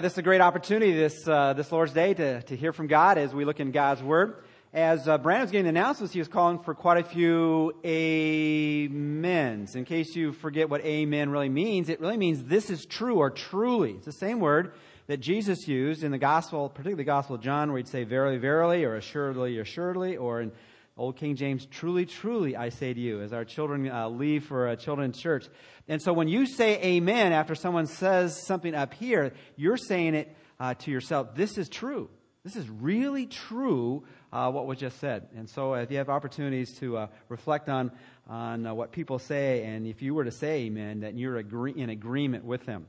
This is a great opportunity this, uh, this Lord's Day to, to hear from God as we look in God's Word. As uh, Brandon was getting the announcements, he was calling for quite a few amens. In case you forget what amen really means, it really means this is true or truly. It's the same word that Jesus used in the Gospel, particularly the Gospel of John, where he'd say verily, verily, or assuredly, assuredly, or in Old King James, truly, truly, I say to you, as our children uh, leave for a children's church. And so when you say amen after someone says something up here, you're saying it uh, to yourself. This is true. This is really true, uh, what was just said. And so if you have opportunities to uh, reflect on, on uh, what people say, and if you were to say amen, that you're agree- in agreement with them.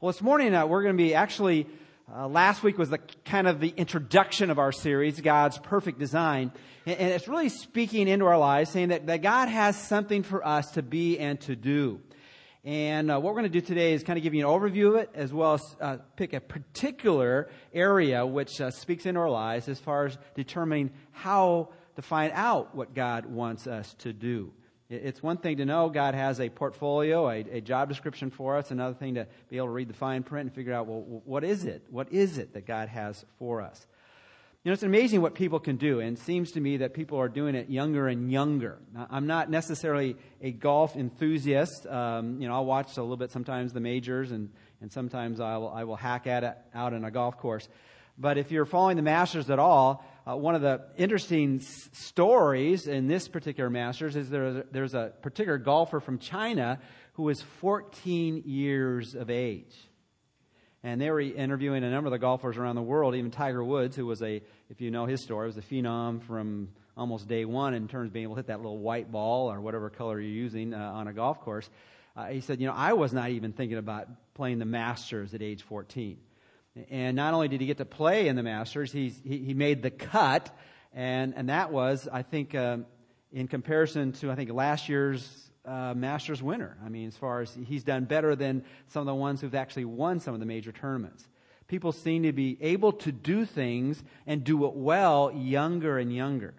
Well, this morning uh, we're going to be actually, last week was the kind of the introduction of our series, God's Perfect Design. And it's really speaking into our lives, saying that, that God has something for us to be and to do. And uh, what we're going to do today is kind of give you an overview of it, as well as uh, pick a particular area which uh, speaks into our lives as far as determining how to find out what God wants us to do. It's one thing to know God has a portfolio, a, a, job description for us. Another thing to be able to read the fine print and figure out, well, what is it? What is it that God has for us? You know, it's amazing what people can do, and it seems to me that people are doing it younger and younger. I'm not necessarily a golf enthusiast. Um, you know, I'll watch a little bit sometimes the majors, and, and sometimes I will, I will hack at it out on a golf course. But if you're following the Masters at all, uh, one of the interesting s- stories in this particular Masters is there, there's a particular golfer from China who is 14 years of age and they were interviewing a number of the golfers around the world, even Tiger Woods, who was a, if you know his story, was a phenom from almost day one in terms of being able to hit that little white ball or whatever color you're using uh, on a golf course. Uh, he said, you know, I was not even thinking about playing the Masters at age 14. And not only did he get to play in the Masters, he, he made the cut, and, and that was, I think, um, in comparison to, I think, last year's uh, Masters winner. I mean, as far as he's done better than some of the ones who've actually won some of the major tournaments. People seem to be able to do things and do it well younger and younger.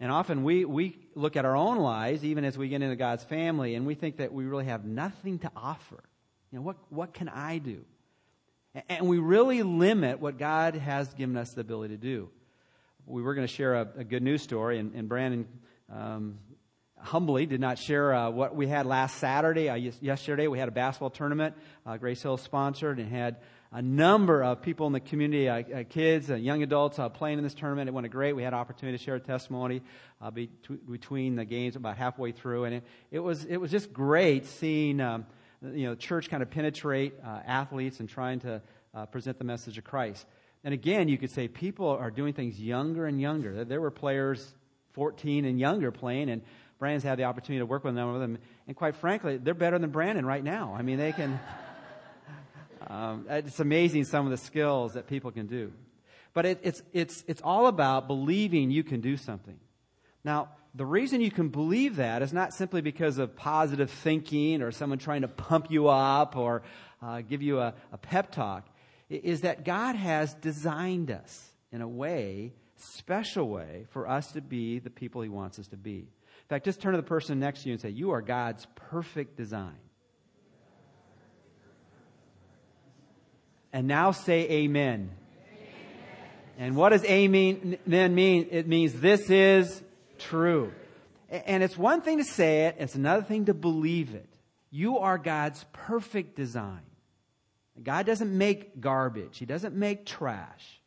And often we, we look at our own lives, even as we get into God's family, and we think that we really have nothing to offer. You know, what, what can I do? And we really limit what God has given us the ability to do. We were going to share a, a good news story, and, and Brandon um, humbly did not share uh, what we had last Saturday. Uh, yesterday, we had a basketball tournament. Uh, Grace Hill sponsored and had a number of people in the community, uh, uh, kids, young adults, playing in this tournament. It went great. We had an opportunity to share a testimony be- between the games about halfway through, and it, it was it was just great seeing um, you know church kind of penetrate athletes and trying to present the message of Christ. And again, you could say people are doing things younger and younger. There were players 14 and younger playing, and Brandon's had the opportunity to work with them, with them, and quite frankly, they're better than Brandon right now. I mean, they can. Um, it's amazing some of the skills that people can do, but it, it's it's it's all about believing you can do something. Now, the reason you can believe that is not simply because of positive thinking or someone trying to pump you up or uh, give you a, a pep talk. Is that God has designed us in a way, special way, for us to be the people He wants us to be. In fact, just turn to the person next to you and say, You are God's perfect design. And now say amen. amen. And what does amen mean? It means this is true. And it's one thing to say it, it's another thing to believe it. You are God's perfect design. God doesn't make garbage, He doesn't make trash.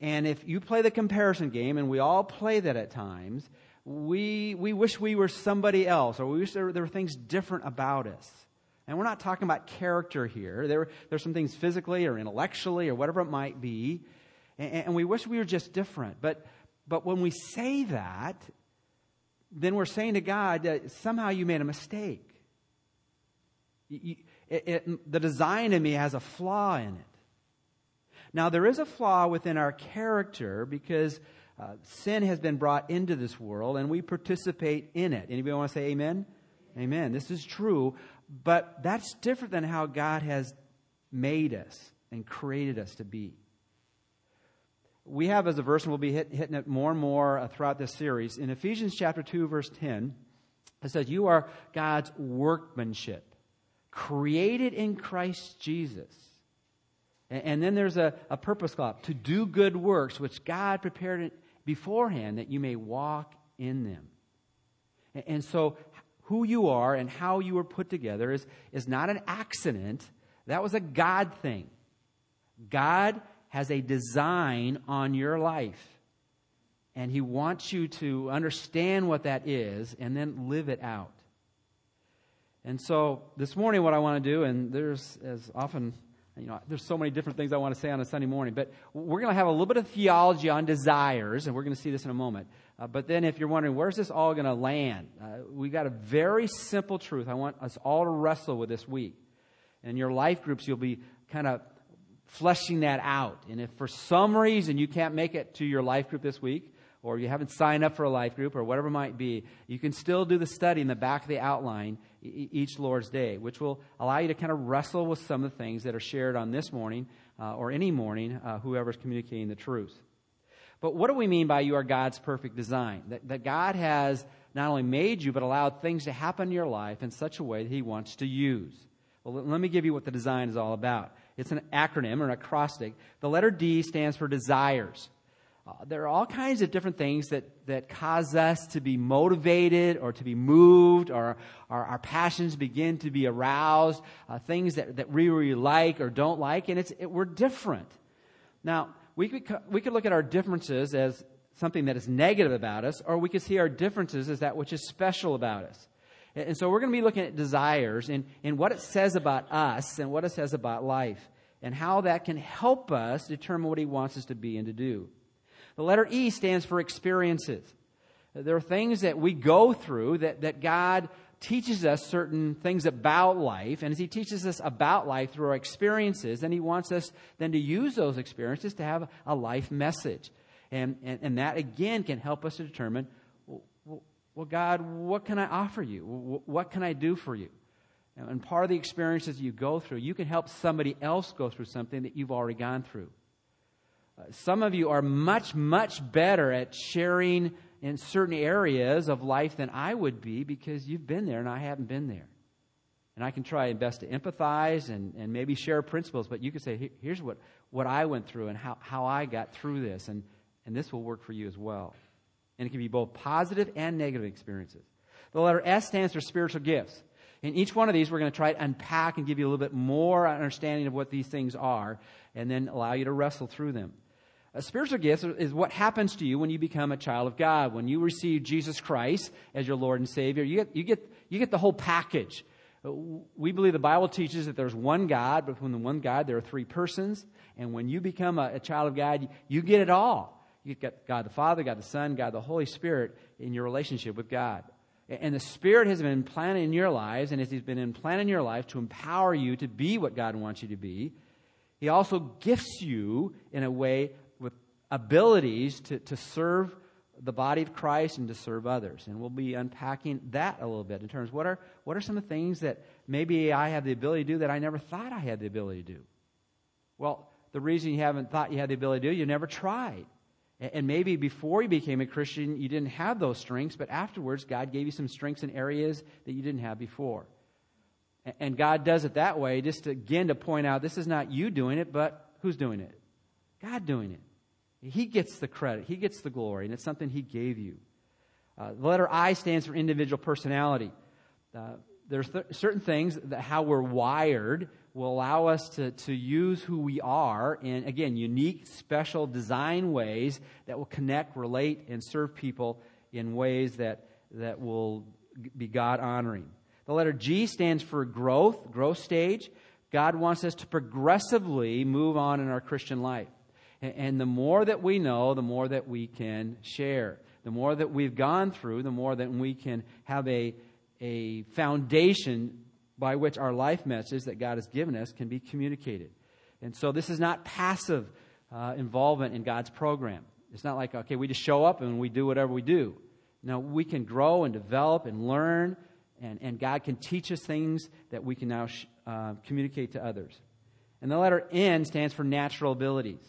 And if you play the comparison game, and we all play that at times, we, we wish we were somebody else, or we wish there, there were things different about us. And we're not talking about character here. There, there's some things physically or intellectually or whatever it might be. And, and we wish we were just different. But, but when we say that, then we're saying to God that somehow you made a mistake. You, it, it, the design in me has a flaw in it. Now, there is a flaw within our character because uh, sin has been brought into this world and we participate in it. Anybody want to say amen? Amen. This is true, but that's different than how God has made us and created us to be. We have as a verse, and we'll be hit, hitting it more and more uh, throughout this series. In Ephesians chapter 2, verse 10, it says, You are God's workmanship, created in Christ Jesus And then there's a, a purpose clause to do good works, which God prepared beforehand that you may walk in them. And so, who you are and how you were put together is, is not an accident. That was a God thing. God has a design on your life. And He wants you to understand what that is and then live it out. And so this morning, what I want to do, and there's as often, you know, there's so many different things I want to say on a Sunday morning, but we're going to have a little bit of theology on desires, and we're going to see this in a moment. Uh, but then, if you're wondering, where's this all going to land? Uh, we got a very simple truth I want us all to wrestle with this week. And in your life groups, you'll be kind of fleshing that out. And if for some reason you can't make it to your life group this week, or you haven't signed up for a life group, or whatever it might be, you can still do the study in the back of the outline each Lord's Day, which will allow you to kind of wrestle with some of the things that are shared on this morning uh, or any morning, uh, whoever's communicating the truth. But what do we mean by you are God's perfect design? That, that God has not only made you, but allowed things to happen in your life in such a way that He wants to use. Well, let me give you what the design is all about. It's an acronym or an acrostic. The letter D stands for desires. Uh, there are all kinds of different things that, that cause us to be motivated or to be moved or, or our passions begin to be aroused, uh, things that, that we really like or don't like, and it's, it, we're different. Now, we could, we could look at our differences as something that is negative about us, or we could see our differences as that which is special about us. And, so we're going to be looking at desires and, and what it says about us and what it says about life and how that can help us determine what He wants us to be and to do. The letter E stands for experiences. There are things that we go through that, that God teaches us certain things about life. And as He teaches us about life through our experiences, then He wants us then to use those experiences to have a life message. And, and, and that, again, can help us to determine well, God, what can I offer you? What can I do for you? And part of the experiences you go through, you can help somebody else go through something that you've already gone through. Uh, some of you are much, much better at sharing in certain areas of life than I would be because you've been there and I haven't been there. And I can try and best to empathize and, and maybe share principles, but you can say, here's what, what I went through and how, how I got through this, and, and this will work for you as well. And it can be both positive and negative experiences. The letter S stands for spiritual gifts. In each one of these, we're going to try to unpack and give you a little bit more understanding of what these things are, and then allow you to wrestle through them. A spiritual gift is what happens to you when you become a child of God. When you receive Jesus Christ as your Lord and Savior, you get, you get, you get the whole package. We believe the Bible teaches that there's one God, but from the one God, there are three persons. And when you become a, a child of God, you get it all. You get God the Father, God the Son, God the Holy Spirit in your relationship with God. And the Spirit has been implanted in your lives, and as He's been implanted in your life to empower you to be what God wants you to be, He also gifts you in a way with abilities to, to serve the body of Christ and to serve others. And we'll be unpacking that a little bit in terms of what are, what are some of the things that maybe I have the ability to do that I never thought I had the ability to do. Well, the reason you haven't thought you had the ability to do, you never tried. And maybe before you became a Christian, you didn't have those strengths, but afterwards, God gave you some strengths in areas that you didn't have before. And God does it that way, just again to point out this is not you doing it, but who's doing it? God doing it. He gets the credit, He gets the glory, and it's something He gave you. Uh, the letter I stands for individual personality. Uh, there's th- certain things that how we're wired will allow us to, to use who we are in, again, unique, special design ways that will connect, relate, and serve people in ways that, that will be God honoring. The letter G stands for growth, growth stage. God wants us to progressively move on in our Christian life. And the more that we know, the more that we can share. The more that we've gone through, the more that we can have a, a foundation by which our life message that God has given us can be communicated. And so this is not passive uh, involvement in God's program. It's not like, okay, we just show up and we do whatever we do. No, we can grow and develop and learn, and, and God can teach us things that we can now sh- uh, communicate to others. And the letter N stands for natural abilities.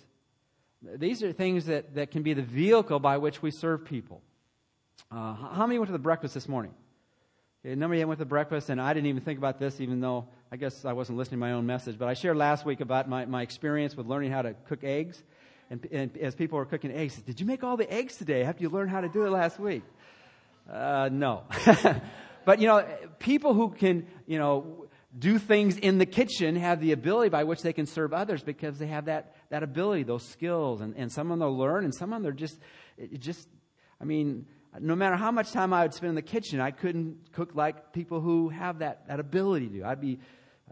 These are things that, that can be the vehicle by which we serve people. Uh, how many went to the breakfast this morning? Okay, number eight went to breakfast, and I didn't even think about this, even though I guess I wasn't listening to my own message, but I shared last week about my, my experience with learning how to cook eggs. And, and as people were cooking eggs, did you make all the eggs today after you learned how to do it last week? Uh, no. but, you know, people who can, you know, do things in the kitchen have the ability by which they can serve others because they have that, that ability, those skills. And, and some of them learn, and some of them they're just, just, I mean, no matter how much time I would spend in the kitchen, I couldn't cook like people who have that, that ability to. I'd be,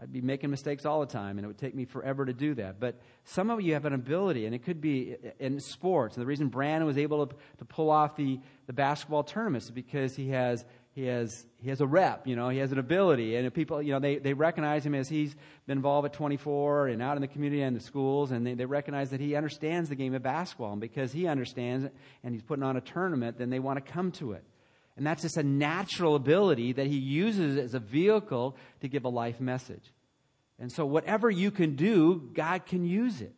I'd be making mistakes all the time, and it would take me forever to do that. But some of you have an ability, and it could be in sports. And the reason Brandon was able to, to pull off the, the basketball tournaments is because he has he has he has a rep, you know, he has an ability, and people, you know, they, they recognize him as he's been involved at 24 and out in the community and the schools, and they, they recognize that he understands the game of basketball, and because he understands it and he's putting on a tournament, then they want to come to it, and that's just a natural ability that he uses as a vehicle to give a life message, and so whatever you can do, God can use it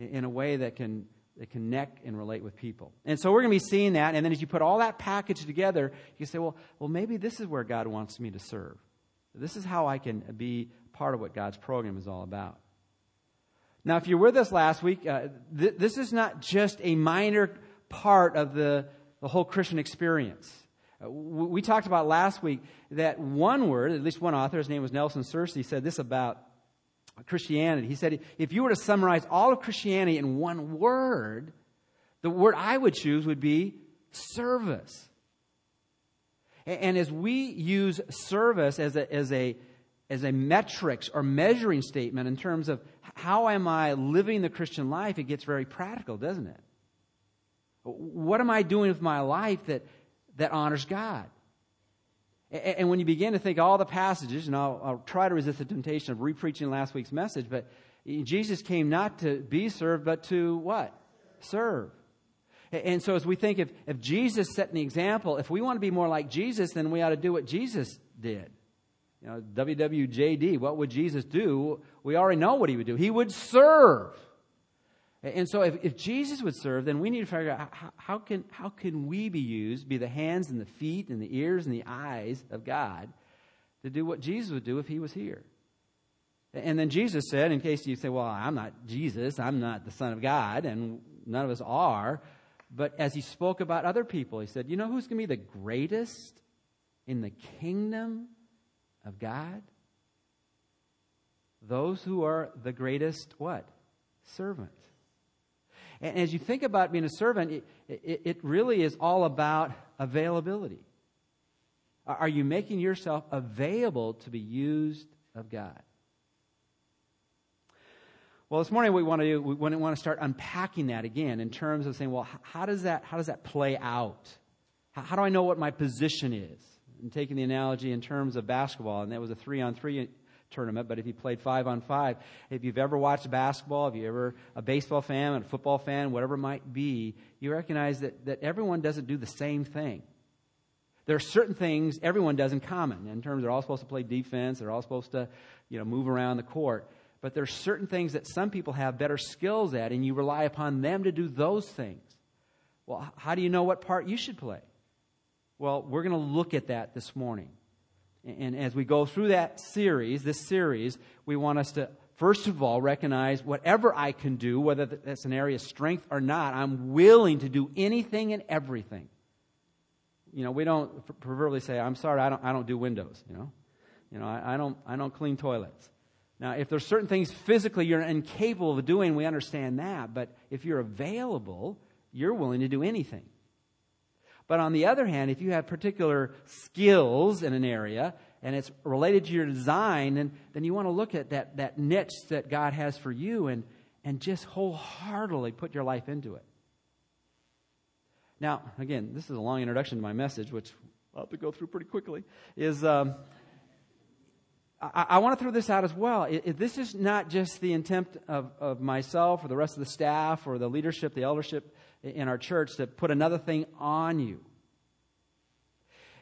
in a way that can that connect and relate with people. And so we're going to be seeing that. And then as you put all that package together, you say, well, well, maybe this is where God wants me to serve. This is how I can be part of what God's program is all about. Now, if you're with us last week, uh, th- this is not just a minor part of the, the whole Christian experience. Uh, we talked about last week that one word, at least one author, his name was Nelson Searcy, said this about Christianity. He said, if you were to summarize all of Christianity in one word, the word I would choose would be service. And as we use service as a, as a, as a metrics or measuring statement in terms of how am I living the Christian life, it gets very practical, doesn't it? What am I doing with my life that, that honors God? And when you begin to think all the passages, and I'll, I'll try to resist the temptation of repreaching last week's message, but Jesus came not to be served, but to what? Serve. And so, as we think if, if Jesus set an example, if we want to be more like Jesus, then we ought to do what Jesus did. You know, WWJD, what would Jesus do? We already know what he would do. He would serve. And so, if, if Jesus would serve, then we need to figure out how, how, can, how can we be used, be the hands and the feet and the ears and the eyes of God to do what Jesus would do if he was here. And then Jesus said, in case you say, well, I'm not Jesus, I'm not the Son of God, and none of us are. But as he spoke about other people, he said, you know who's going to be the greatest in the kingdom of God? Those who are the greatest what? Servants. And as you think about being a servant, it, it, it really is all about availability. Are you making yourself available to be used of God? Well, this morning we want to do, we want to start unpacking that again in terms of saying, well, how does that how does that play out? How, do I know what my position is? And taking the analogy in terms of basketball, and that was a three on three tournament, but if you played five on five, if you've ever watched basketball, if you're ever a baseball fan, a football fan, whatever it might be, you recognize that, that everyone doesn't do the same thing. There are certain things everyone does in common in terms they're all supposed to play defense, they're all supposed to, you know, move around the court. But there are certain things that some people have better skills at, and you rely upon them to do those things. Well, how do you know what part you should play? Well, we're going to look at that this morning. And as we go through that series, this series, we want us to, first of all, recognize whatever I can do, whether that's an area of strength or not, I'm willing to do anything and everything. You know, we don't proverbially say, I'm sorry, I don't, I don't do windows, you know. You know, I, I don't, I don't clean toilets. Now, if there's certain things physically you're incapable of doing, we understand that. But if you're available, you're willing to do anything. But on the other hand, if you have particular skills in an area and it's related to your design, then, then you want to look at that, that niche that God has for you and, and just wholeheartedly put your life into it. Now, again, this is a long introduction to my message, which I'll have to go through pretty quickly. Is um, I, I want to throw this out as well. It, it, this is not just the intent of, of myself or the rest of the staff or the leadership, the eldership in our church to put another thing on you.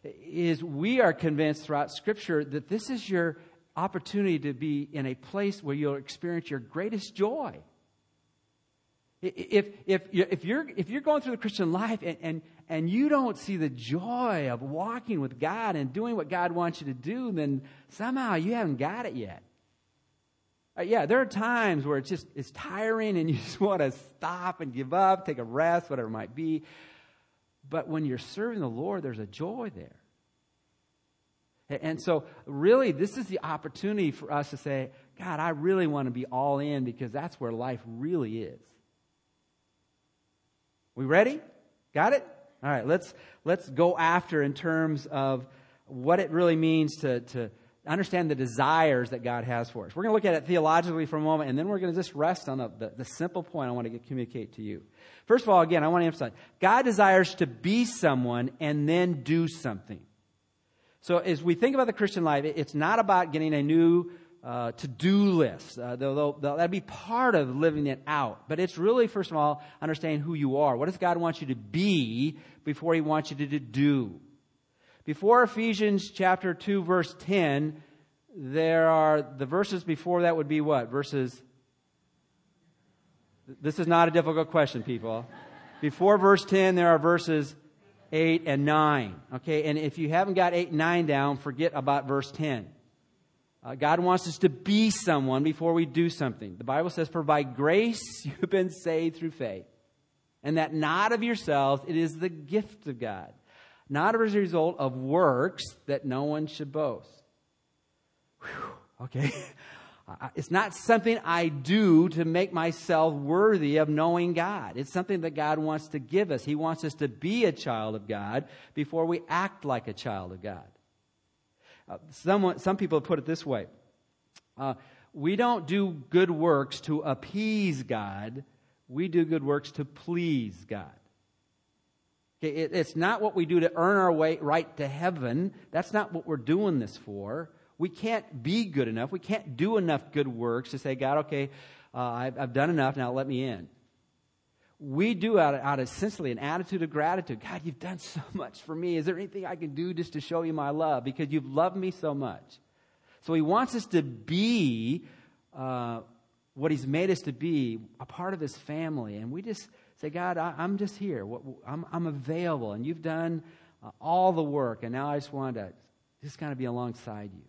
Is we are convinced throughout Scripture that this is your opportunity to be in a place where you'll experience your greatest joy. If, if, if, you're, if you're going through the Christian life and, and, and you don't see the joy of walking with God and doing what God wants you to do, then somehow you haven't got it yet. Uh, yeah, there are times where it's just it's tiring and you just want to stop and give up, take a rest, whatever it might be. But when you're serving the Lord, there's a joy there. And so, really, this is the opportunity for us to say, God, I really want to be all in because that's where life really is. We ready? Got it? All right, let's, let's go after in terms of what it really means to, to understand the desires that God has for us. We're going to look at it theologically for a moment, and then we're going to just rest on the, the, the simple point I want to get, communicate to you. First of all, again, I want to emphasize God desires to be someone and then do something. So as we think about the Christian life, it's not about getting a new uh, to-do list, uh, though, though that'd be part of living it out. But it's really, first of all, understanding who you are. What does God want you to be before He wants you to, to do? Before Ephesians chapter 2 verse 10, there are the verses before that would be what? Verses This is not a difficult question, people. Before verse 10, there are verses 8 and 9. Okay, and if you haven't got 8 and 9 down, forget about verse 10. Uh, God wants us to be someone before we do something. The Bible says, For by grace you've been saved through faith, and that not of yourselves, it is the gift of God not as a result of works that no one should boast. Whew, okay. It's not something I do to make myself worthy of knowing God. It's something that God wants to give us. He wants us to be a child of God before we act like a child of God. Uh, someone, some people put it this way uh, We don't do good works to appease God, we do good works to please God. It's not what we do to earn our way right to heaven. That's not what we're doing this for. We can't be good enough. We can't do enough good works to say, God, okay, uh, I've, I've, done enough, now let me in. We do out of, out of essentially an attitude of gratitude. God, you've done so much for me. Is there anything I can do just to show you my love? Because you've loved me so much. So he wants us to be uh, what he's made us to be, a part of his family. And we just Say, God, I, am just here. I'm, I'm, available, and you've done uh, all the work, and now I just want to just kind of be alongside you.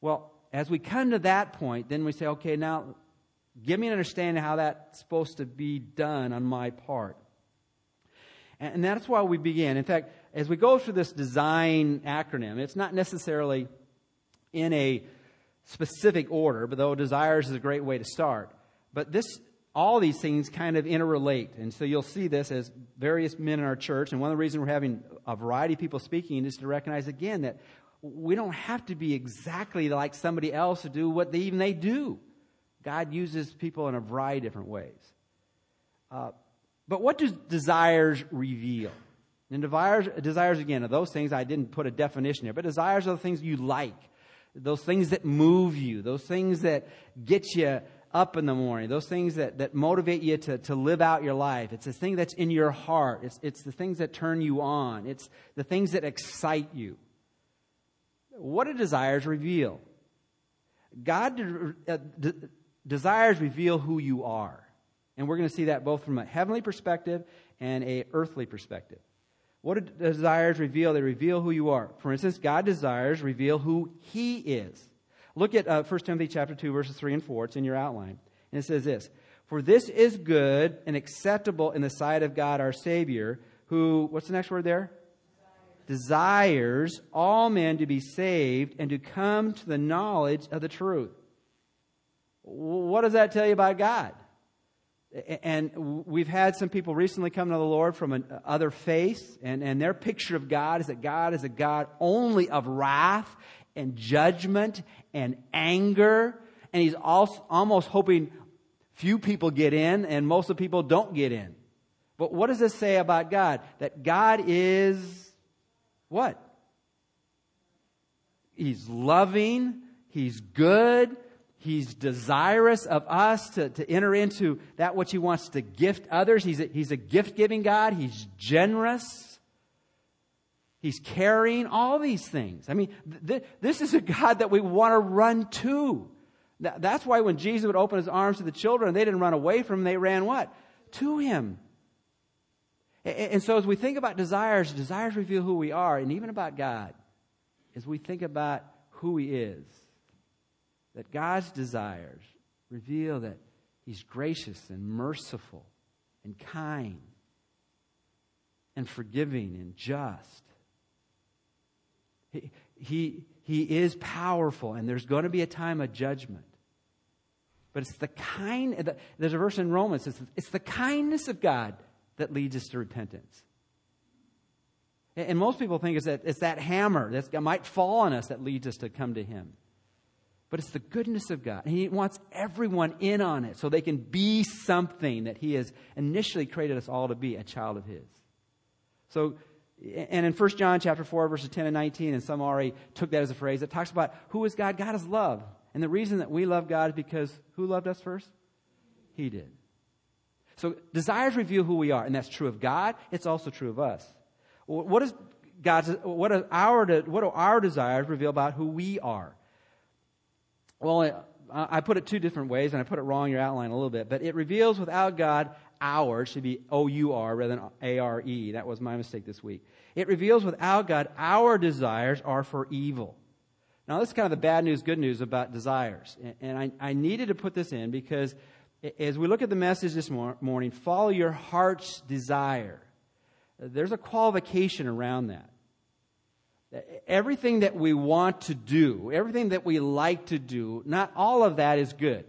Well, as we come to that point, then we say, okay, now give me an understanding how that's supposed to be done on my part. And that's why we begin. In fact, as we go through this design acronym, it's not necessarily in a specific order, but though desires is a great way to start. But this all these things kind of interrelate. And so you'll see this as various men in our church. And one of the reasons we're having a variety of people speaking is to recognize again that we don't have to be exactly like somebody else to do what they, even they do. God uses people in a variety of different ways. Uh, but what do desires reveal? And desires, desires, again, are those things I didn't put a definition here, but desires are the things you like, those things that move you, those things that get you up in the morning, those things that, that motivate you to, to live out your life. It's the thing that's in your heart. It's, it's the things that turn you on. It's the things that excite you. What do desires reveal? God de- uh, de- desires reveal who you are. And we're going to see that both from a heavenly perspective and a earthly perspective. What do desires reveal? They reveal who you are. For instance, God desires reveal who He is. Look at uh, 1 Timothy chapter 2, verses 3 and 4. It's in your outline. And it says this For this is good and acceptable in the sight of God our Savior, who, what's the next word there? Desires. All men to be saved and to come to the knowledge of the truth. What does that tell you about God? And we've had some people recently come to the Lord from an, other faiths, and, and their picture of God is that God is a God only of wrath and judgment and anger. And he's almost hoping few people get in and most of the people don't get in. But what does this say about God? That God is what? He's loving, He's good, He's desirous of us to, to enter into that which He wants to gift others. He's a, he's a gift giving God, He's generous. He's carrying all these things. I mean, th- this is a God that we want to run to. Th- that's why when Jesus would open his arms to the children, they didn't run away from him, they ran what? To him. And, and so as we think about desires, desires reveal who we are, and even about God, as we think about who he is. that God's desires reveal that He's gracious and merciful and kind and forgiving and just. He, he, is powerful, and there's going to be a time of judgment. But it's the kind, there's a verse in Romans, it's, it's the kindness of God that leads us to repentance. And most people think it's that, it's that hammer that might fall on us that leads us to come to Him. But it's the goodness of God. And He wants everyone in on it so they can be something that He has initially created us all to be, a child of His. So, and in 1 John chapter 4, verses 10 and 19, and some already took that as a phrase, it talks about who is God? God is love. And the reason that we love God is because who loved us first? He did. So desires reveal who we are, and that's true of God. It's also true of us. What is God's? What are our? What do our desires reveal about who we are? Well, I put it two different ways, and I put it wrong in your outline a little bit. But it reveals without God, our should be O U R rather than A R E. That was my mistake this week. It reveals without God, our desires are for evil. Now, this is kind of the bad news, good news about desires. And I, I needed to put this in because as we look at the message this morning, follow your heart's desire. There's a qualification around that. Everything that we want to do, everything that we like to do, not all of that is good.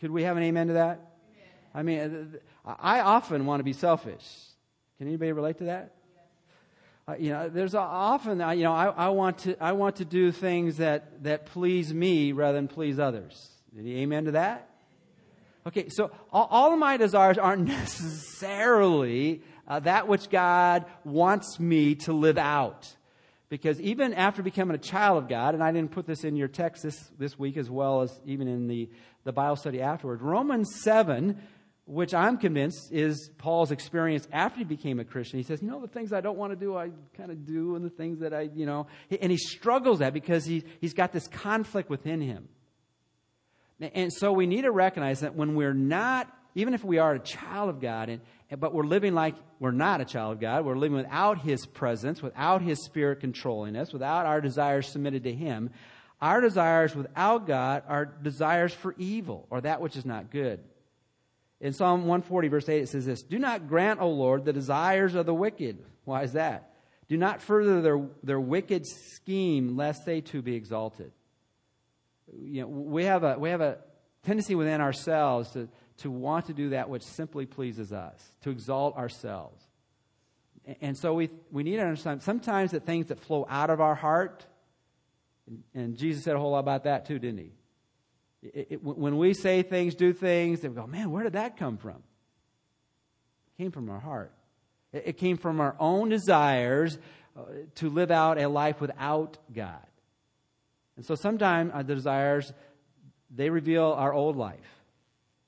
Could, we have an amen to that? Amen. I mean, I often want to be selfish. Can anybody relate to that? Uh, you know, there's often, you know, I, I, want to, I want to do things that, that please me rather than please others. Any amen to that? Okay, so all, all of my desires aren't necessarily uh, that which God wants me to live out. Because even after becoming a child of God, and I didn't put this in your text this, this week as well as even in the, the Bible study afterwards, Romans 7, which I'm convinced is Paul's experience after he became a Christian. He says, You know, the things I don't want to do, I kind of do, and the things that I, you know, and he struggles that because he, he's got this conflict within him. And so we need to recognize that when we're not, even if we are a child of God, and, but we're living like we're not a child of God. We're living without His presence, without His Spirit controlling us, without our desires submitted to Him. Our desires without God are desires for evil or that which is not good. In Psalm 140, verse 8, it says this Do not grant, O Lord, the desires of the wicked. Why is that? Do not further their, their wicked scheme, lest they too be exalted. You know, we have a, we have a tendency within ourselves to, to want to do that which simply pleases us, to exalt ourselves. And so we, we need to understand sometimes the things that flow out of our heart, and Jesus said a whole lot about that too, didn't he? It, it, when we say things, do things, they go, man, where did that come from? It came from our heart. It, it came from our own desires uh, to live out a life without God. And so sometimes uh, the desires, they reveal our old life.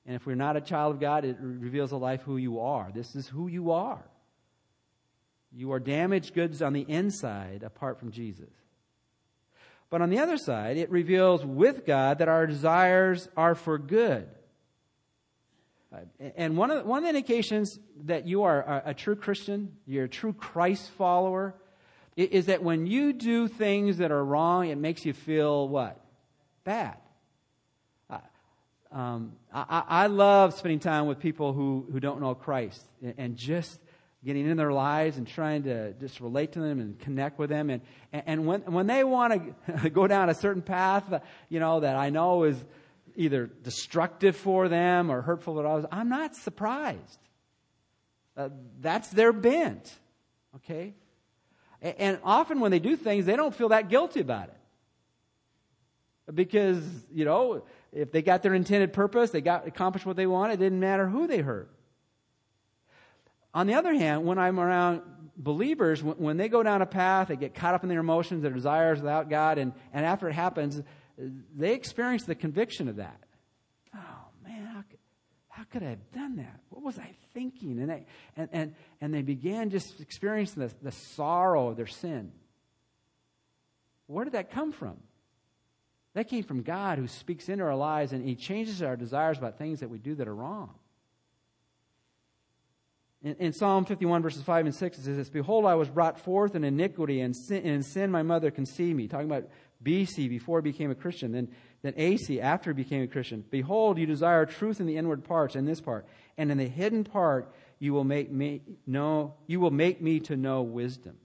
And if we're not a child of God, it reveals a life who you are. This is who you are. You are damaged goods on the inside apart from Jesus. But on the other side, it reveals with God that our desires are for good. And one of, the, one of the indications that you are a, true Christian, you're a true Christ follower, is that when you do things that are wrong, it makes you feel what? Bad. Um, I, I, love spending time with people who, who don't know Christ and, just getting in their lives and trying to just relate to them and connect with them. And, and when, when they want to go down a certain path, you know, that I know is either destructive for them or hurtful to others, I'm not surprised. Uh, that's their bent, okay? And, and often when they do things, they don't feel that guilty about it. Because, you know, if they got their intended purpose, they got accomplished what they wanted, it didn't matter who they hurt. On the other hand, when I'm around believers, when they go down a path, they get caught up in their emotions, their desires without God, and, and after it happens, they experience the conviction of that. Oh, man, how could, how could I have done that? What was I thinking? And they, and, and, and they began just experiencing the, the sorrow of their sin. Where did that come from? That came from God who speaks into our lives and He changes our desires about things that we do that are wrong. In, in Psalm 51, verses 5 and 6, it says Behold, I was brought forth in iniquity, and sin, in sin my mother conceived me. Talking about BC, before he became a Christian, then, then AC, after he became a Christian. Behold, you desire truth in the inward parts, in this part, and in the hidden part you will make me know, you will make me to know wisdom.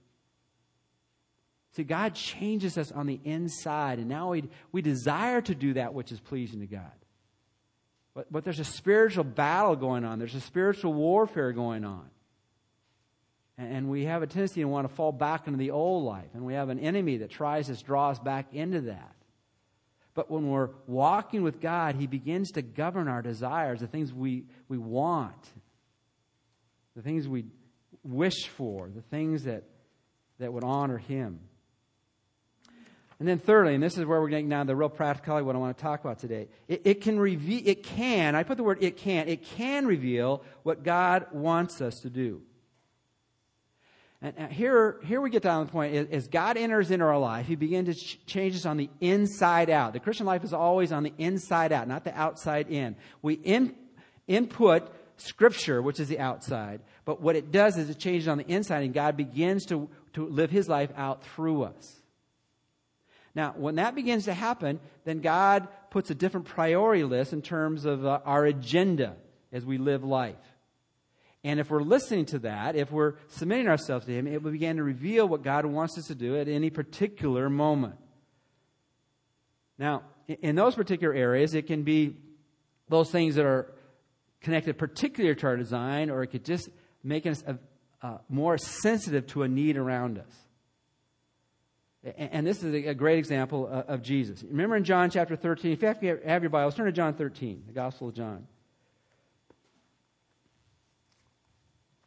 See, God changes us on the inside, and now we, we desire to do that which is pleasing to God. But, but there's a spiritual battle going on, there's a spiritual warfare going on. And we have a tendency to want to fall back into the old life. And we have an enemy that tries to draw us back into that. But when we're walking with God, He begins to govern our desires, the things we, we want, the things we wish for, the things that, that would honor Him. And then thirdly, and this is where we're getting down to the real practicality what I want to talk about today. It, it can reveal, it can, I put the word it can, it can reveal what God wants us to do. And here, here we get down to the point. As God enters into our life, He begins to ch- change us on the inside out. The Christian life is always on the inside out, not the outside in. We in, input Scripture, which is the outside, but what it does is it changes on the inside, and God begins to, to live His life out through us. Now, when that begins to happen, then God puts a different priority list in terms of uh, our agenda as we live life. And if we're listening to that, if we're submitting ourselves to Him, it will begin to reveal what God wants us to do at any particular moment. Now, in those particular areas, it can be those things that are connected particularly to our design, or it could just make us uh, more sensitive to a need around us. And this is a great example of Jesus. Remember in John chapter 13, if you have your Bibles, turn to John 13, the Gospel of John.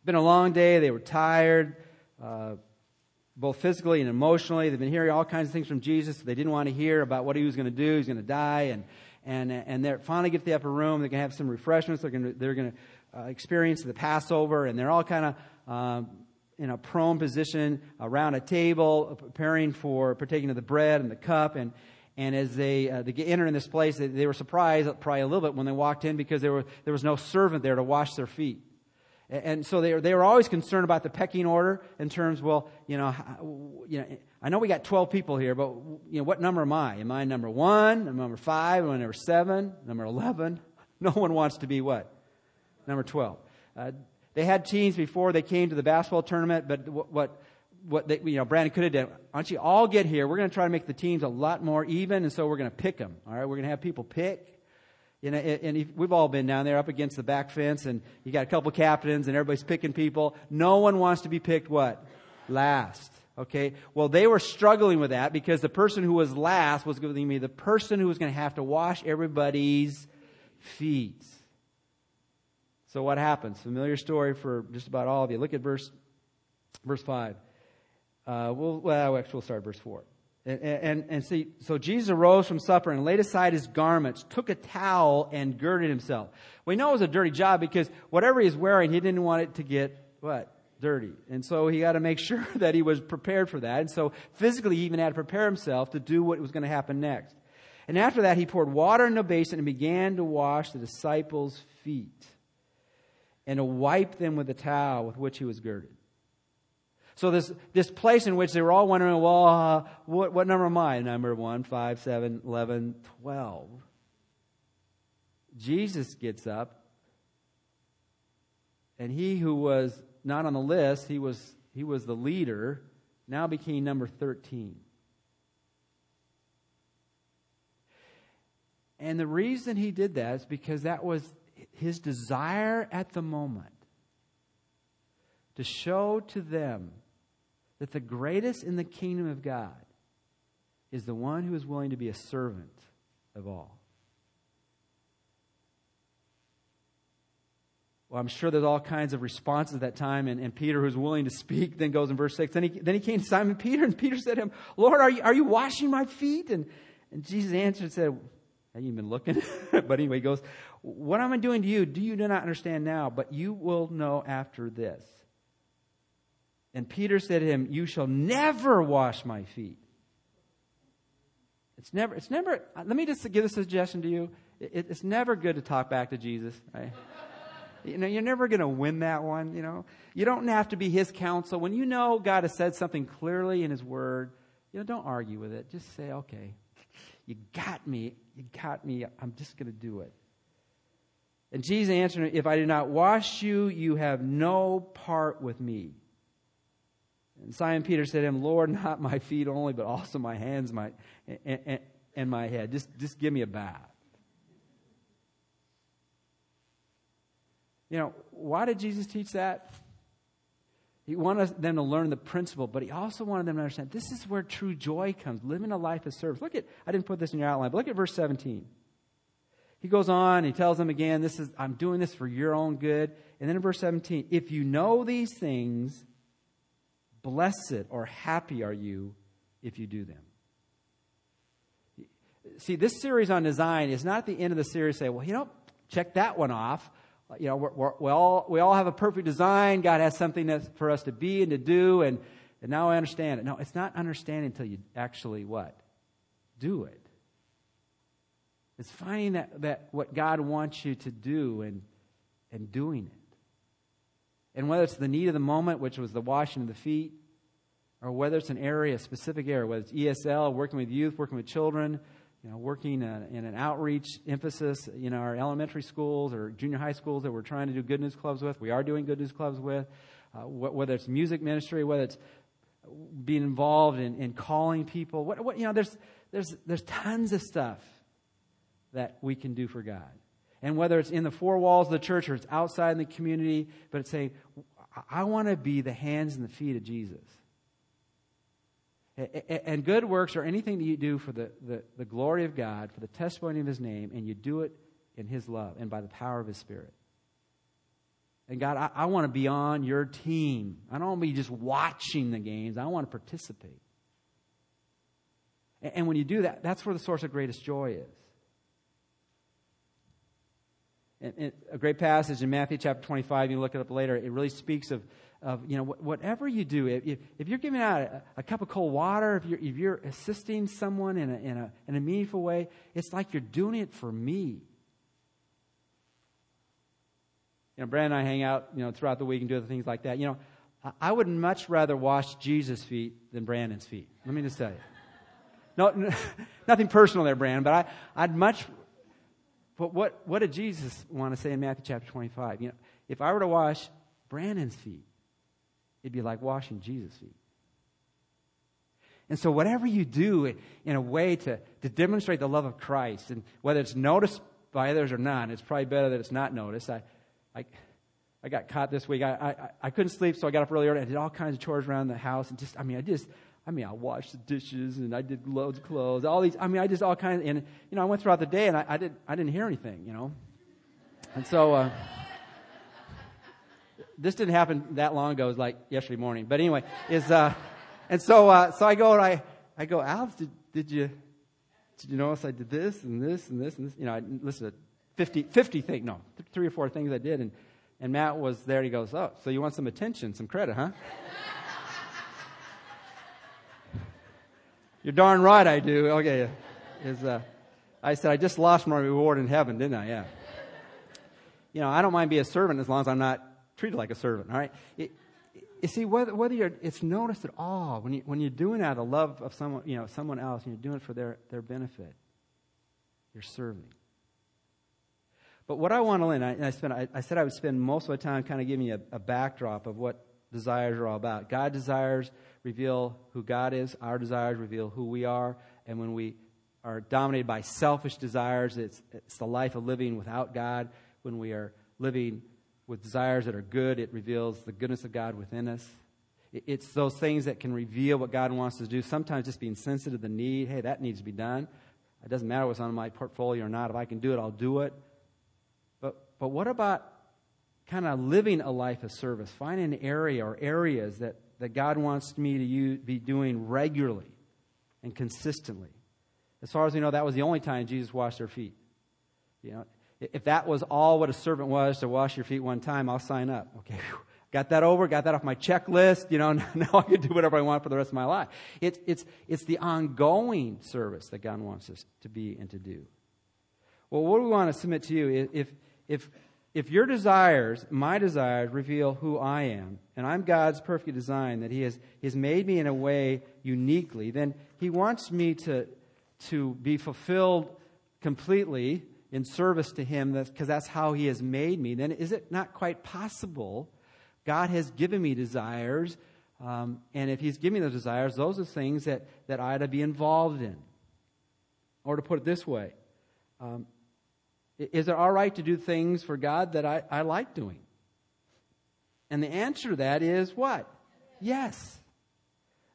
been a long day. They were tired, uh, both physically and emotionally. They've been hearing all kinds of things from Jesus they didn't want to hear about what he was going to do. He's going to die. And, and, and they're finally get to the upper room. They're going to have some refreshments. They're going to, they're going to uh, experience the Passover. And they're all kind of um, in a prone position around a table, preparing for partaking of the bread and the cup. And, and as they, uh, they enter in this place, they, they, were surprised probably a little bit when they walked in because there, were, there was no servant there to wash their feet. And so they were, they were always concerned about the pecking order in terms, well, you know, you know, I know we got 12 people here, but, you know, what number am I? Am I number one? Am I number five? Am I number seven? Number 11? No one wants to be what? Number 12. Uh, they had teams before they came to the basketball tournament, but what, what, they, you know, Brandon could have done, why don't you all get here? We're going to try to make the teams a lot more even, and so we're going to pick them. All right, we're going to have people pick. You know, and we've all been down there up against the back fence, and you got a couple captains, and everybody's picking people. No one wants to be picked what? Last. Okay? Well, they were struggling with that because the person who was last was going to be the person who was going to have to wash everybody's feet. So what happens? Familiar story for just about all of you. Look at verse, verse 5. Uh, we'll, well, actually, we'll start verse 4. And, and, and, see, so Jesus arose from supper and laid aside his garments, took a towel, and girded himself. We know it was a dirty job because whatever he's wearing, he didn't want it to get what? Dirty. And so he got to make sure that he was prepared for that. And so physically, he even had to prepare himself to do what was going to happen next. And after that, he poured water in a basin and began to wash the disciples' feet and to wipe them with the towel with which he was girded. So this, this place in which they were all wondering, well, uh, what, what number am I? Number 1, 5, 7, 11, 12. Jesus gets up, and he who was not on the list, he was, he was the leader, now became number 13. And the reason he did that is because that was his desire at the moment to show to them that the greatest in the kingdom of God is the one who is willing to be a servant of all. Well, I'm sure there's all kinds of responses at that time, and, and Peter, who's willing to speak, then goes in verse 6. Then he, then he came to Simon Peter, and Peter said to him, Lord, are you, are you washing my feet? And, and Jesus answered and said, Have you been looking? but anyway, he goes, What am I doing to you? Do you do not understand now? But you will know after this. And Peter said to him, You shall never wash my feet. It's never, it's never, uh, let me just give a suggestion to you. It, it's never good to talk back to Jesus, right? You know, you're never going to win that one, you know. You don't have to be his counsel. When you know God has said something clearly in his word, You know, don't argue with it. Just say, okay, you got me. You got me. I'm just going to do it. And Jesus answered, If I do not wash you, you have no part with me. And Simon Peter said to him, Lord, not my feet only, but also my hands my, and, and, and my head. Just, just give me a bath. You know, why did Jesus teach that? He wanted them to learn the principle, but he also wanted them to understand this is where true joy comes, living a life of service. Look at, I didn't put this in your outline, but look at verse 17. He goes on, he tells them again, this is, I'm doing this for your own good. And then in verse 17, if you know these things, blessed or happy are you if you do them. See, this series on design is not at the end of the series say, well, you know, check that one off. You know, we're, we're, we, all, we all have a perfect design. God has something for us to be and to do, and, and now I understand it. No, it's not understanding until you actually what? Do it. It's finding that, that what God wants you to do and, and doing it. And whether it's the need of the moment, which was the washing of the feet, or whether it's an area, a specific area, whether it's ESL, working with youth, working with children, you know, working uh, in an outreach emphasis in our elementary schools or junior high schools that we're trying to do good news clubs with. We are doing good news clubs with. Uh, wh- whether it's music ministry, whether it's being involved in, in calling people, what, what, you know, there's, there's, there's tons of stuff that we can do for God. And whether it's in the four walls of the church or it's outside in the community, but it's saying, I want to be the hands and the feet of Jesus. And good works are anything that you do for the, the, the, glory of God, for the testimony of His name, and you do it in His love and by the power of His Spirit. And God, I, I want to be on your team. I don't want to be just watching the games, I want to participate. And, and when you do that, that's where the source of greatest joy is. And, and a great passage in Matthew chapter 25, you look it up later, it really speaks of of, you know, whatever you do, if, if you're giving out a, a, cup of cold water, if you're, if you're assisting someone in a, in, a, in a meaningful way, it's like you're doing it for me. You know, Brandon and I hang out, you know, throughout the week and do other things like that. You know, I, would much rather wash Jesus' feet than Brandon's feet. Let me just tell you. No, nothing personal there, Brandon, but I, I'd much. But what, what did Jesus want to say in Matthew chapter 25? You know, if I were to wash Brandon's feet, It'd be like washing Jesus' feet. And so, whatever you do in a way to, to demonstrate the love of Christ, and whether it's noticed by others or not, it's probably better that it's not noticed. I, I, I got caught this week. I, I, I couldn't sleep, so I got up earlier and I did all kinds of chores around the house. And just, I mean, I just, I mean, I washed the dishes and I did loads of clothes. All these, I mean, I just all kinds. Of, and you know, I went throughout the day and I, I did, I didn't hear anything. You know, and so. Uh, this didn't happen that long ago. It was like yesterday morning. But anyway, is uh, and so uh, so I go and I I go, Alex, did, did you did you notice I did this and this and this and this? You know, I listened to 50, 50 things, no, three or four things I did, and and Matt was there. He goes, oh, so you want some attention, some credit, huh? You're darn right I do. Okay, is uh, I said I just lost my reward in heaven, didn't I? Yeah. You know, I don't mind being a servant as long as I'm not treated like a servant, all right? It, you see, whether, whether you're, it's noticed at all when, you, when you're doing out of love of someone, you know, someone else and you're doing it for their, their benefit, you're serving. But what I want to learn, I, I, spent, I, I, said I would spend most of my time kind of giving you a, a backdrop of what desires are all about. God desires reveal who God is, our desires reveal who we are, and when we are dominated by selfish desires, it's, it's the life of living without God. When we are living with desires that are good. It reveals the goodness of God within us. It's those things that can reveal what God wants us to do. Sometimes just being sensitive to the need. Hey, that needs to be done. It doesn't matter what's on my portfolio or not. If I can do it, I'll do it. But, but what about kind of living a life of service? Finding an area or areas that, that God wants me to use, be doing regularly and consistently. As far as we know, that was the only time Jesus washed their feet. You know, if that was all what a servant was to wash your feet one time, I'll sign up. Okay, got that over, got that off my checklist. You know, now I can do whatever I want for the rest of my life. It's, it's, it's the ongoing service that God wants us to be and to do. Well, what do we want to submit to you? If, if, if your desires, my desires, reveal who I am, and I'm God's perfect design, that He has, he has made me in a way uniquely, then He wants me to, to be fulfilled completely in service to Him because that's how He has made me, then is it not quite possible? God has given me desires, um, and if He's given me those desires, those are things that, that I ought to be involved in. Or to put it this way, um, is it all right to do things for God that I, I like doing? And the answer to that is what? Yes.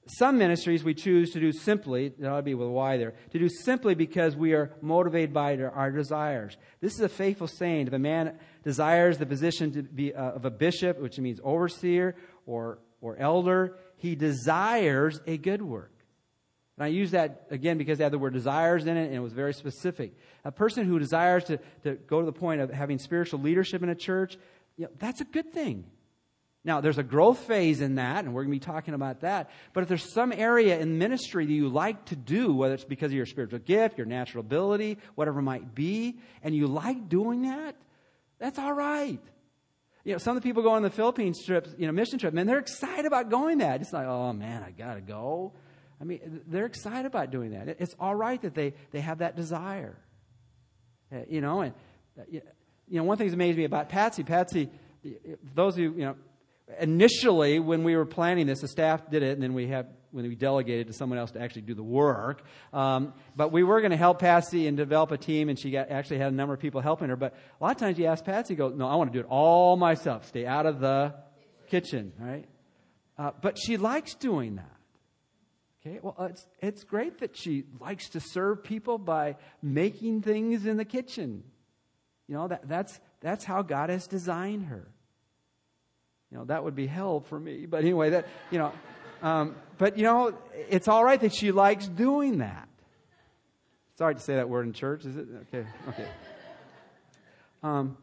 Some ministries we choose to do simply, that ought to be with why there, to do simply because we are motivated by our desires. This is a faithful saying. If a man desires the position to be of a bishop, which means overseer or, or elder, he desires a good work. And I use that again because they had the word desires in it and it was very specific. A person who desires to, to go to the point of having spiritual leadership in a church, you know, that's a good thing. Now, there's a growth phase in that, and we're going to be talking about that. But if there's some area in ministry that you like to do, whether it's because of your spiritual gift, your natural ability, whatever it might be, and you like doing that, that's all right. You know, some of the people go on the Philippines trips, you know, mission trip, man, they're excited about going that. It's like, oh man, I got to go. I mean, they're excited about doing that. It's all right that they, they have that desire. Uh, you know, and, uh, you know, one thing that amazed me about Patsy, Patsy, those you, you know, initially when we were planning this, the staff did it, and then we have when we delegated to someone else to actually do the work. Um, but we were going to help Patsy and develop a team, and she got, actually had a number of people helping her. But a lot of times you ask Patsy, go, no, I want to do it all myself. Stay out of the kitchen, right? Uh, but she likes doing that. Okay, well, it's, it's great that she likes to serve people by making things in the kitchen. You know, that, that's, that's how God has designed her. You know, that would be hell for me. But anyway, that, you know, um, but you know, it's all right that she likes doing that. Sorry to say that word in church, is it? Okay, okay. Um,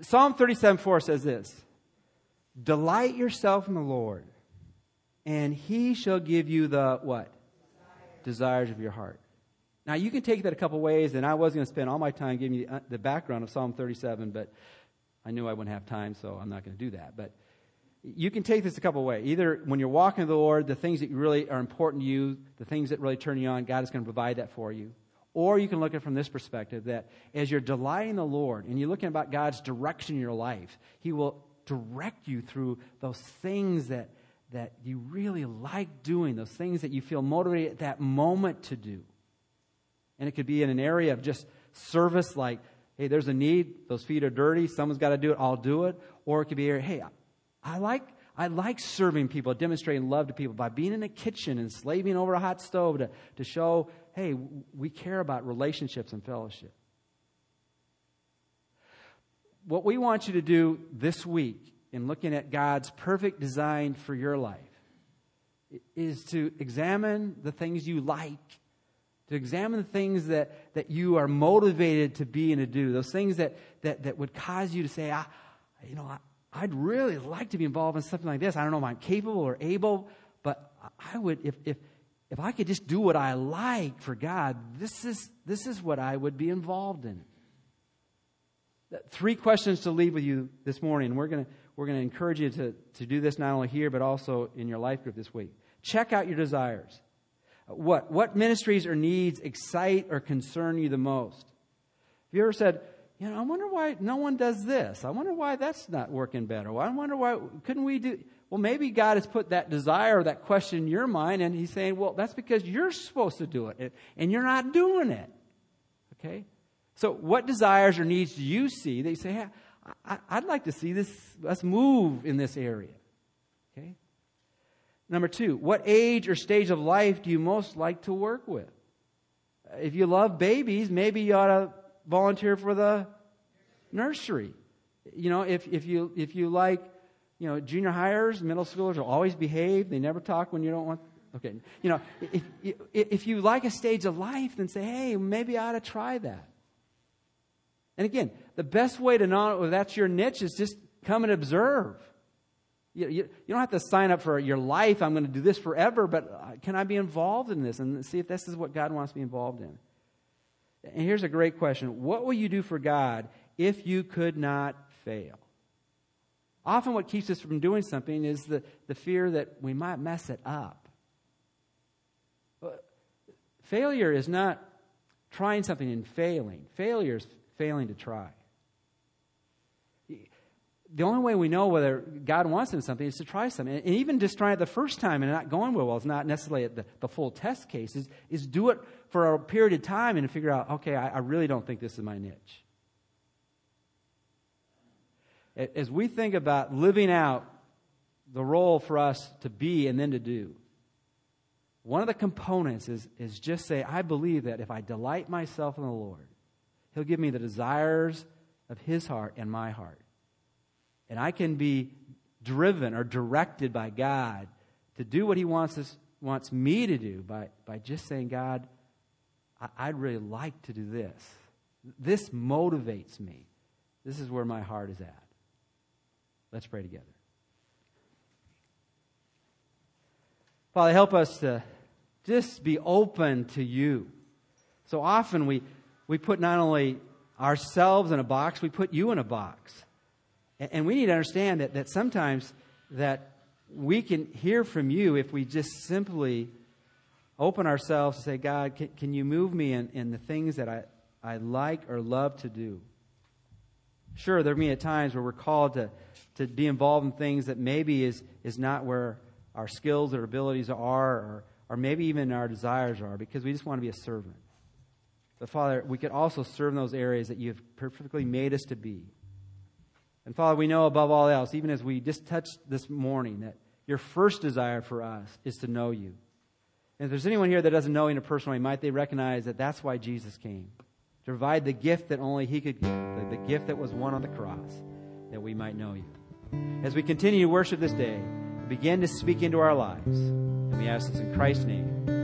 Psalm 37 4 says this Delight yourself in the Lord and he shall give you the what? Desires of your heart. Now, you can take that a couple ways, and I was going to spend all my time giving you the, uh, background of Psalm 37, but I knew I wouldn't have time, so I'm not going to do that. But you can take this a couple ways. Either when you're walking with the Lord, the things that really are important to you, the things that really turn you on, God is going to provide that for you. Or you can look at it from this perspective that as you're delighting the Lord and you're looking about God's direction in your life, He will direct you through those things that that you really like doing, those things that you feel motivated at that moment to do. And it could be in an area of just service, like, hey, there's a need, those feet are dirty, someone's got to do it, I'll do it. Or it could be, hey, I like, I like serving people, demonstrating love to people by being in a kitchen and slaving over a hot stove to, to show, hey, we care about relationships and fellowship. What we want you to do this week in looking at God's perfect design for your life is to examine the things you like, to examine the things that, that you are motivated to be and to do, those things that, that, that would cause you to say, I, you know, I, I'd really like to be involved in something like this. I don't know if I'm capable or able, but I would, if, if, if I could just do what I like for God, this is, this is what I would be involved in. Three questions to leave with you this morning. We're going to we're going to encourage you to, to do this not only here, but also in your life group this week. Check out your desires. What, what ministries or needs excite or concern you the most? Have you ever said, you know, I wonder why no one does this. I wonder why that's not working better. I wonder why couldn't we do well maybe God has put that desire that question in your mind and he's saying, well, that's because you're supposed to do it and you're not doing it. Okay? So what desires or needs do you see that you say, hey, I, would like to see this, let's move in this area. Okay? Number two, what age or stage of life do you most like to work with? If you love babies, maybe you ought to volunteer for the nursery. You know, if, if you, if you like, you know, junior hires, middle schoolers will always behave. They never talk when you don't want, okay. You know, if, if you like a stage of life, then say, hey, maybe I ought to try that. And again, the best way to know if that's your niche is just come and observe. You, you, you, don't have to sign up for your life. I'm going to do this forever, but uh, can I be involved in this and see if this is what God wants me involved in? And here's a great question What will you do for God if you could not fail. Often, what keeps us from doing something is the, the fear that we might mess it up. Failure is not trying something and failing, failure is failing to try. The only way we know whether God wants in something is to try something. And even just trying it the first time and not going well, well, it's not necessarily the, the full test case, is, is do it for a period of time and figure out, okay, I, I really don't think this is my niche. As we think about living out the role for us to be and then to do, one of the components is, is just say, I believe that if I delight myself in the Lord, He'll give me the desires of His heart and my heart. And I can be driven or directed by God to do what He wants, us, wants me to do by, by just saying, God, I, I'd really like to do this. This motivates me. This is where my heart is at. Let's pray together. Father, help us to just be open to you. So often we, we put not only ourselves in a box, we put you in a box. And, we need to understand that, that sometimes that we can hear from you if we just simply open ourselves and say, God, can, can you move me in, in the things that I, I like or love to do? Sure, there may be times where we're called to, to be involved in things that maybe is, is not where our skills or abilities are, or, or maybe even our desires are, because we just want to be a servant. But Father, we could also serve in those areas that you've perfectly made us to be. And Father, we know above all else, even as we just touched this morning, that your first desire for us is to know you. And if there's anyone here that doesn't know you in a personal way, might they recognize that that's why Jesus came to provide the gift that only He could give, the, the gift that was won on the cross, that we might know You. As we continue to worship this day, begin to speak into our lives. And we ask this in Christ's name.